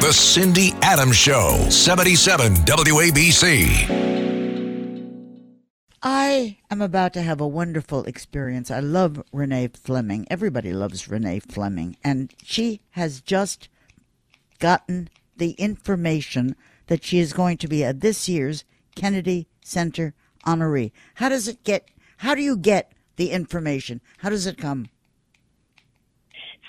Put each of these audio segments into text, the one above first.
The Cindy Adams Show, 77 WABC. I am about to have a wonderful experience. I love Renee Fleming. Everybody loves Renee Fleming. And she has just gotten the information that she is going to be at this year's Kennedy Center honoree. How does it get, how do you get the information? How does it come?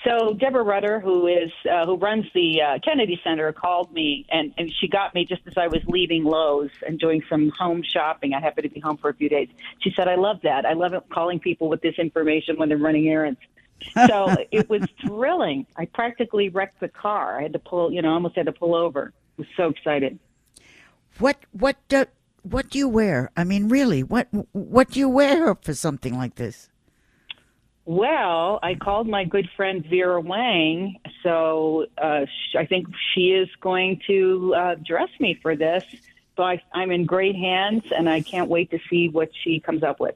So Deborah Rutter, who is uh, who runs the uh, Kennedy Center, called me and, and she got me just as I was leaving Lowe's and doing some home shopping. I happened to be home for a few days. She said, "I love that. I love it calling people with this information when they're running errands." So it was thrilling. I practically wrecked the car. I had to pull, you know, almost had to pull over. I was so excited. What what do, what do you wear? I mean, really, what what do you wear for something like this? Well, I called my good friend Vera Wang, so uh, sh- I think she is going to uh, dress me for this. So I, I'm in great hands, and I can't wait to see what she comes up with.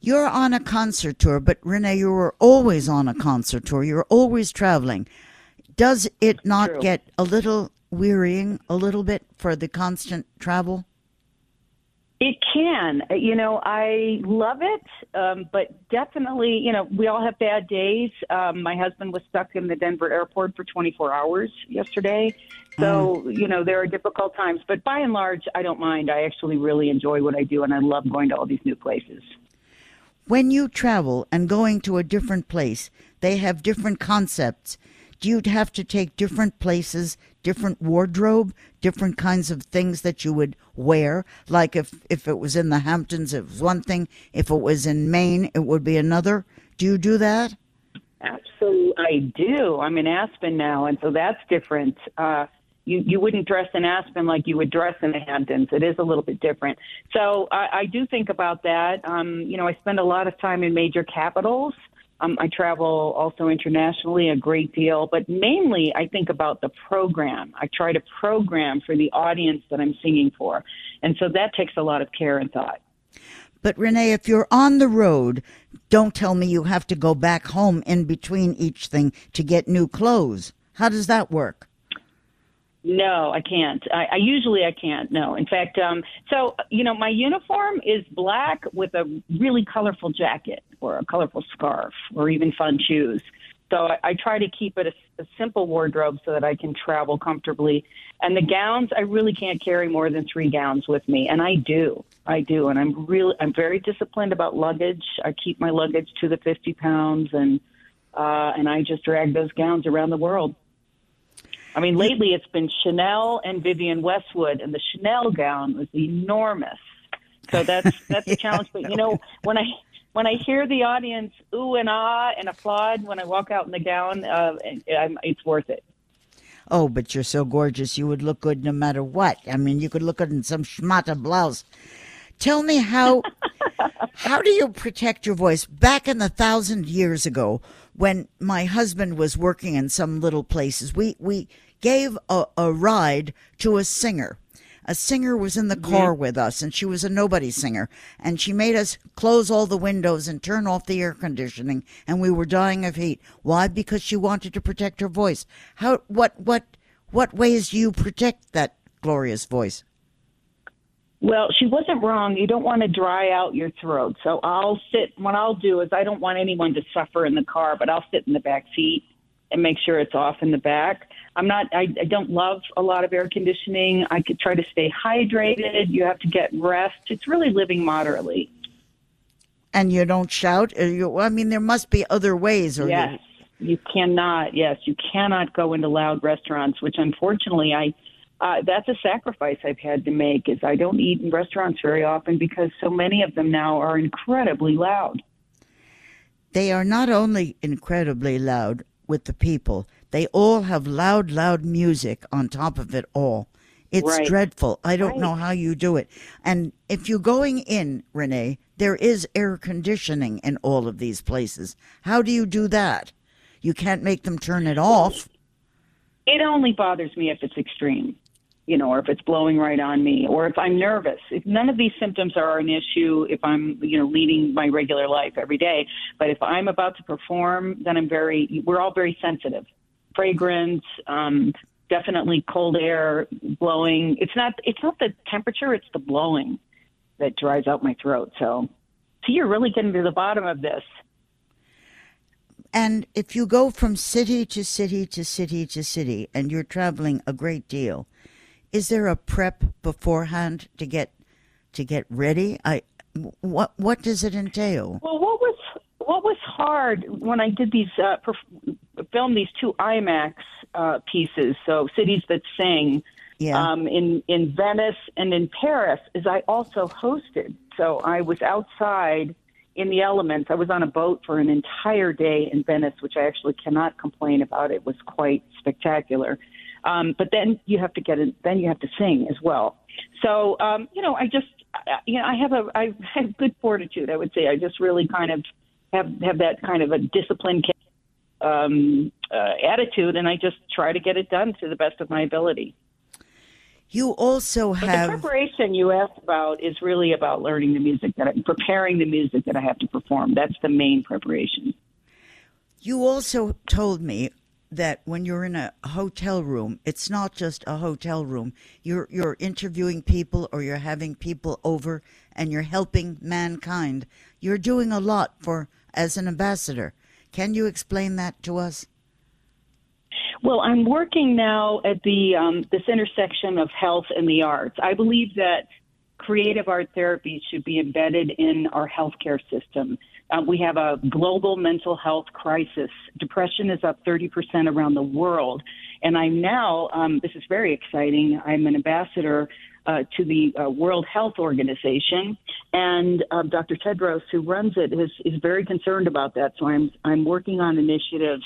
You're on a concert tour, but Renee, you were always on a concert tour. You're always traveling. Does it not True. get a little wearying, a little bit for the constant travel? It can. You know, I love it, um, but definitely, you know, we all have bad days. Um, my husband was stuck in the Denver airport for 24 hours yesterday. So, you know, there are difficult times, but by and large, I don't mind. I actually really enjoy what I do, and I love going to all these new places. When you travel and going to a different place, they have different concepts. Do you have to take different places, different wardrobe, different kinds of things that you would wear? Like if, if it was in the Hamptons, it was one thing. If it was in Maine, it would be another. Do you do that? Absolutely, I do. I'm in Aspen now, and so that's different. Uh, you you wouldn't dress in Aspen like you would dress in the Hamptons. It is a little bit different. So I, I do think about that. Um, you know, I spend a lot of time in major capitals. Um, I travel also internationally a great deal, but mainly I think about the program. I try to program for the audience that I'm singing for, and so that takes a lot of care and thought. But Renee, if you're on the road, don't tell me you have to go back home in between each thing to get new clothes. How does that work? No, I can't. I, I usually I can't. No, in fact, um, so you know, my uniform is black with a really colorful jacket or a colorful scarf or even fun shoes. So I, I try to keep it a, a simple wardrobe so that I can travel comfortably. And the gowns, I really can't carry more than three gowns with me, and I do. I do, and I'm really I'm very disciplined about luggage. I keep my luggage to the 50 pounds, and uh, and I just drag those gowns around the world. I mean, lately it's been Chanel and Vivienne Westwood, and the Chanel gown was enormous. So that's that's a challenge. But you know, when I when I hear the audience ooh and ah and applaud when I walk out in the gown, uh, I'm, it's worth it. Oh, but you're so gorgeous. You would look good no matter what. I mean, you could look good in some schmata blouse. Tell me how how do you protect your voice? Back in the thousand years ago, when my husband was working in some little places, we we gave a, a ride to a singer. A singer was in the car with us, and she was a nobody singer. And she made us close all the windows and turn off the air conditioning, and we were dying of heat. Why? Because she wanted to protect her voice. How? What? What? What ways do you protect that glorious voice? Well, she wasn't wrong. You don't want to dry out your throat. So I'll sit. What I'll do is I don't want anyone to suffer in the car, but I'll sit in the back seat and make sure it's off in the back. I'm not. I, I don't love a lot of air conditioning. I could try to stay hydrated. You have to get rest. It's really living moderately. And you don't shout. You, I mean, there must be other ways. Or Yes, you cannot. Yes, you cannot go into loud restaurants, which unfortunately I. Uh, that's a sacrifice I've had to make. Is I don't eat in restaurants very often because so many of them now are incredibly loud. they are not only incredibly loud with the people, They all have loud, loud music on top of it all. It's Right. dreadful. I don't Right. know how you do it. And if you're going in, Renee, there is air conditioning in all of these places. How do you do that? You can't make them turn it off. It only bothers me if it's extreme, you know, or if it's blowing right on me, or if I'm nervous. If none of these symptoms are an issue, if I'm, you know, leading my regular life every day, but if I'm about to perform, then I'm very. We're all very sensitive. Fragrance, um, definitely cold air blowing. It's not. It's not the temperature. It's the blowing that dries out my throat. So, so you're really getting to the bottom of this. And if you go from city to city to city to city and you're traveling a great deal, is there a prep beforehand to get to get ready? I what what does it entail? Well, what was what was hard when I did these uh, perf- film these two IMAX uh, pieces, so cities that sing, Yeah. um, in in Venice and in Paris, is I also hosted. So I was outside in the elements. I was on a boat for an entire day in Venice, which I actually cannot complain about. It was quite spectacular. Um, but then you have to get it. Then you have to sing as well. So um, you know, I just I- you know I have a I have good fortitude. I would say I just really kind of have have that kind of a disciplined um, uh, attitude, and I just try to get it done to the best of my ability. You also But the have preparation you asked about is really about learning the music that I'm preparing the music that I have to perform. That's the main preparation. you also told me that when you're in a hotel room, it's not just a hotel room. You're you're interviewing people or you're having people over and you're helping mankind. You're doing a lot for as an ambassador. Can you explain that to us? Well, I'm working now at the um, this intersection of health and the arts. I believe that creative art therapy should be embedded in our healthcare system. Uh, we have a global mental health crisis. Depression is up 30% around the world. And I'm now, um, this is very exciting, I'm an ambassador uh, to the uh, World Health Organization. And uh, Dr. Tedros, who runs it, is, is very concerned about that. So I'm, I'm working on initiatives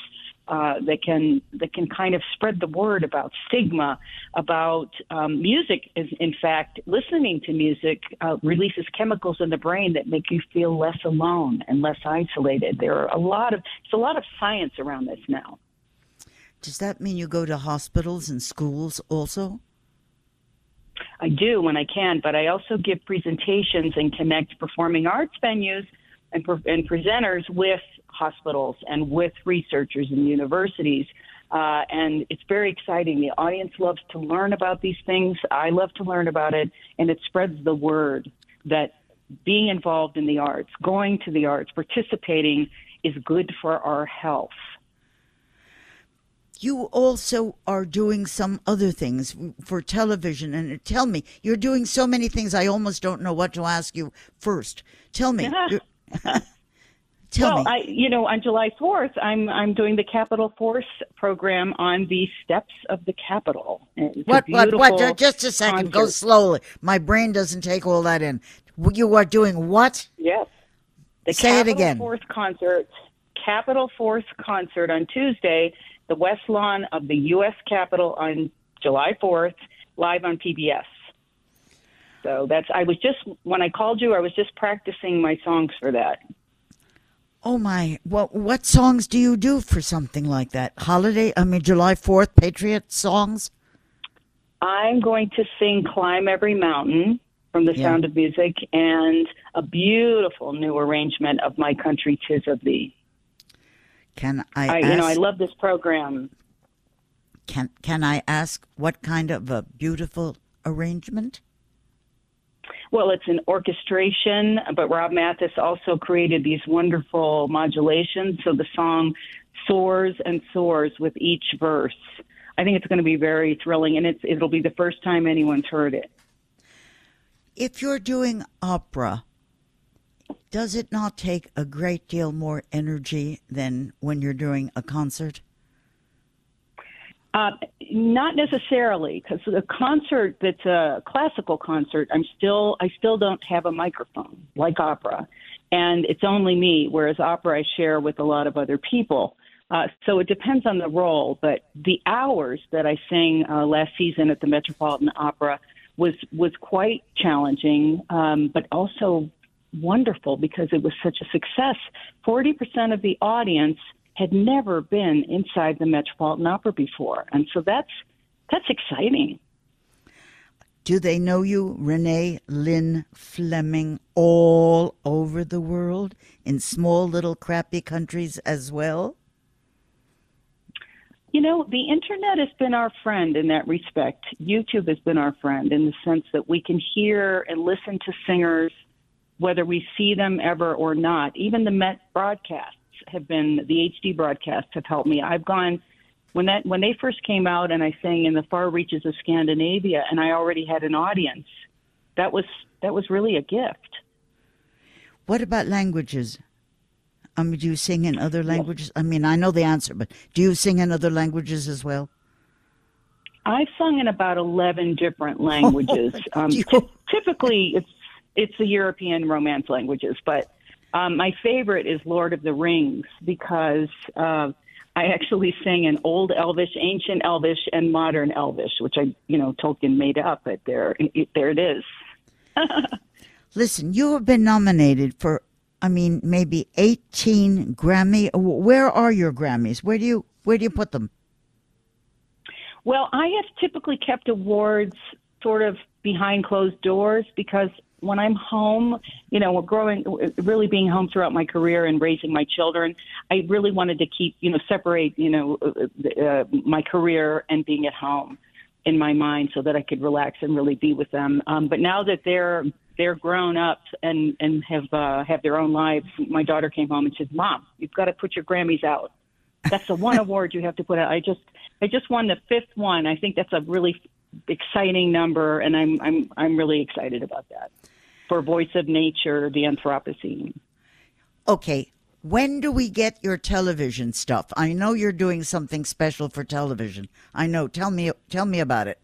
uh, that can that can kind of spread the word about stigma, about um, music. Is in fact listening to music uh, releases chemicals in the brain that make you feel less alone and less isolated. There are a lot of there's a lot of science around this now. Does that mean you go to hospitals and schools also? I do when I can, but I also give presentations and connect performing arts venues and, and presenters with hospitals and with researchers and universities. Uh, and it's very exciting. The audience loves to learn about these things. I love to learn about it, and it spreads the word that being involved in the arts, going to the arts, participating is good for our health. You also are doing some other things for television. And tell me, you're doing so many things, I almost don't know what to ask you first. Tell me. tell well, me. I, you know, on July 4th, I'm I'm doing the Capitol Fourth program on the steps of the Capitol. What, what, what? Just a second. Go slowly. My brain doesn't take all that in. You are doing what? Yes. The Say it Capitol again. Force concert, Capitol Fourth concert on Tuesday, the West Lawn of the U.S. Capitol on July 4th, live on PBS. So that's. I was just when I called you, I was just practicing my songs for that. Oh my! What what songs do you do for something like that? Holiday? I mean, July Fourth, Patriot songs. I'm going to sing "Climb Every Mountain" from The Yeah. Sound of Music and a beautiful new arrangement of "My Country 'Tis of Thee." Can I, I, ask? you know, I love this program. can can I ask what kind of a beautiful arrangement? Well, it's an orchestration, but Rob Mathes also created these wonderful modulations, so the song soars and soars with each verse. I think it's going to be very thrilling, and it's it'll be the first time anyone's heard it. If you're doing opera, does it not take a great deal more energy than when you're doing a concert? Uh, not necessarily, because the concert that's a classical concert, I'm still I still don't have a microphone like opera, and it's only me. Whereas opera, I share with a lot of other people. Uh, so it depends on the role, but the hours that I sang uh, last season at the Metropolitan Opera was was quite challenging, um, but also wonderful because it was such a success. Forty percent of the audience had never been inside the Metropolitan Opera before, and so that's that's exciting. Do they know you, Renee Lynn Fleming, all over the world in small little crappy countries as well? You know, the internet has been our friend in that respect. YouTube has been our friend in the sense that we can hear and listen to singers whether we see them ever or not. Even the Met broadcasts have been the HD broadcasts have helped me. I've gone when that when they first came out and I sang in the far reaches of Scandinavia and I already had an audience. That was that was really a gift. What about languages? I mean, do you sing in other languages? I mean, I know the answer, but do you sing in other languages as well? I've sung in about eleven different languages. um, t- typically, it's it's the European Romance languages, but um, my favorite is Lord of the Rings because uh, I actually sing in Old Elvish, Ancient Elvish, and Modern Elvish, which I, you know, Tolkien made up. But there, it, there it is. Listen, you have been nominated for I mean, maybe 18 Grammy. Where are your Grammys? Where do you where do you put them? Well, I have typically kept awards sort of behind closed doors because when I'm home, you know, growing, really being home throughout my career and raising my children, I really wanted to keep, you know, separate, you know, uh, uh my career and being at home in my mind so that I could relax and really be with them. Um, but now that they're they're grown up and and have uh, have their own lives. My daughter came home and said, "Mom, you've got to put your Grammys out. That's the one award you have to put out." I just I just won the fifth one. I think that's a really exciting number, and I'm I'm I'm really excited about that for Voice of Nature, the Anthropocene. Okay, when do we get your television stuff? I know you're doing something special for television. I know. Tell me tell me about it.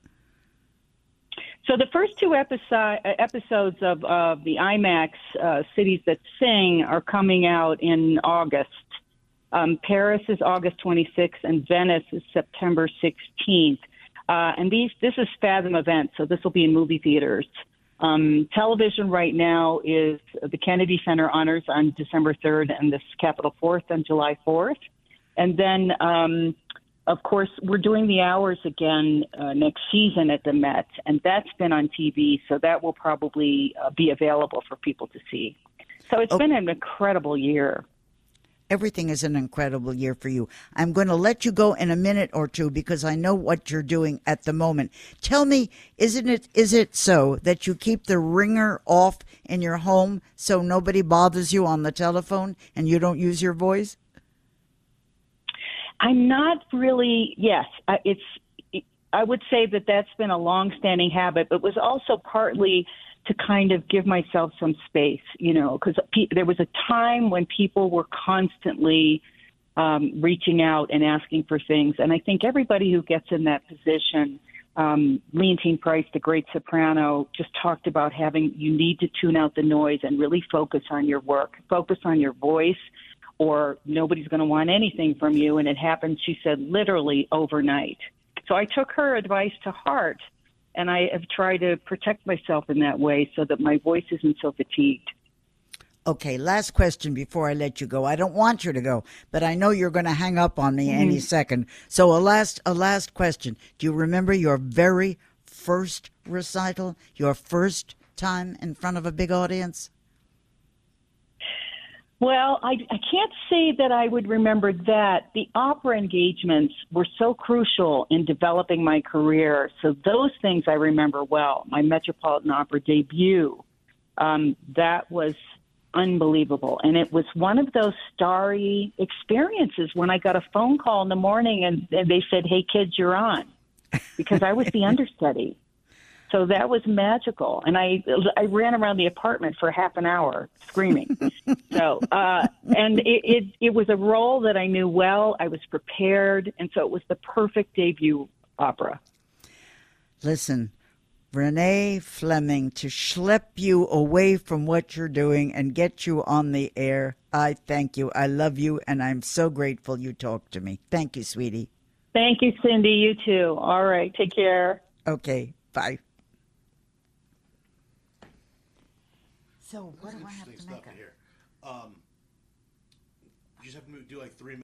So the first two episode, episodes of, of the IMAX uh, Cities That Sing are coming out in August. Um, Paris is August 26th, and Venice is September 16th. Uh, and these, this is Fathom event, so this will be in movie theaters. Um, television right now is the Kennedy Center honors on December 3rd and this Capitol 4th on July 4th. And then um, of course, we're doing the hours again uh, next season at the Met, and that's been on TV, so that will probably uh, be available for people to see. So it's been an incredible year. Everything is an incredible year for you. I'm going to let you go in a minute or two because I know what you're doing at the moment. Tell me, isn't it is it so that you keep the ringer off in your home so nobody bothers you on the telephone and you don't use your voice? I'm not really. Yes, it's. I would say that that's been a long-standing habit, but was also partly to kind of give myself some space, you know, because pe- there was a time when people were constantly um, reaching out and asking for things, and I think everybody who gets in that position. Um, Leontyne Price, the great soprano, just talked about having you need to tune out the noise and really focus on your work, focus on your voice, or nobody's going to want anything from you. And it happened, she said, literally overnight. So I took her advice to heart, and I have tried to protect myself in that way so that my voice isn't so fatigued. Okay, last question before I let you go. I don't want you to go, but I know you're going to hang up on me mm-hmm. any second. So a last a last question. Do you remember your very first recital, your first time in front of a big audience? Well, I, I can't say that I would remember that. The opera engagements were so crucial in developing my career. So those things I remember well. My Metropolitan Opera debut, um, that was unbelievable. And it was one of those starry experiences when I got a phone call in the morning and, and they said, Hey, kids, you're on. Because I was the understudy. So that was magical, and I I ran around the apartment for half an hour screaming. so uh, and it, it it was a role that I knew well. I was prepared, and so it was the perfect debut opera. Listen, Renee Fleming to schlep you away from what you're doing and get you on the air. I thank you. I love you, and I'm so grateful you talked to me. Thank you, sweetie. Thank you, Cindy. You too. All right. Take care. Okay, bye. So, what do I have to Interesting make? stuff here. Um, you just have to do like three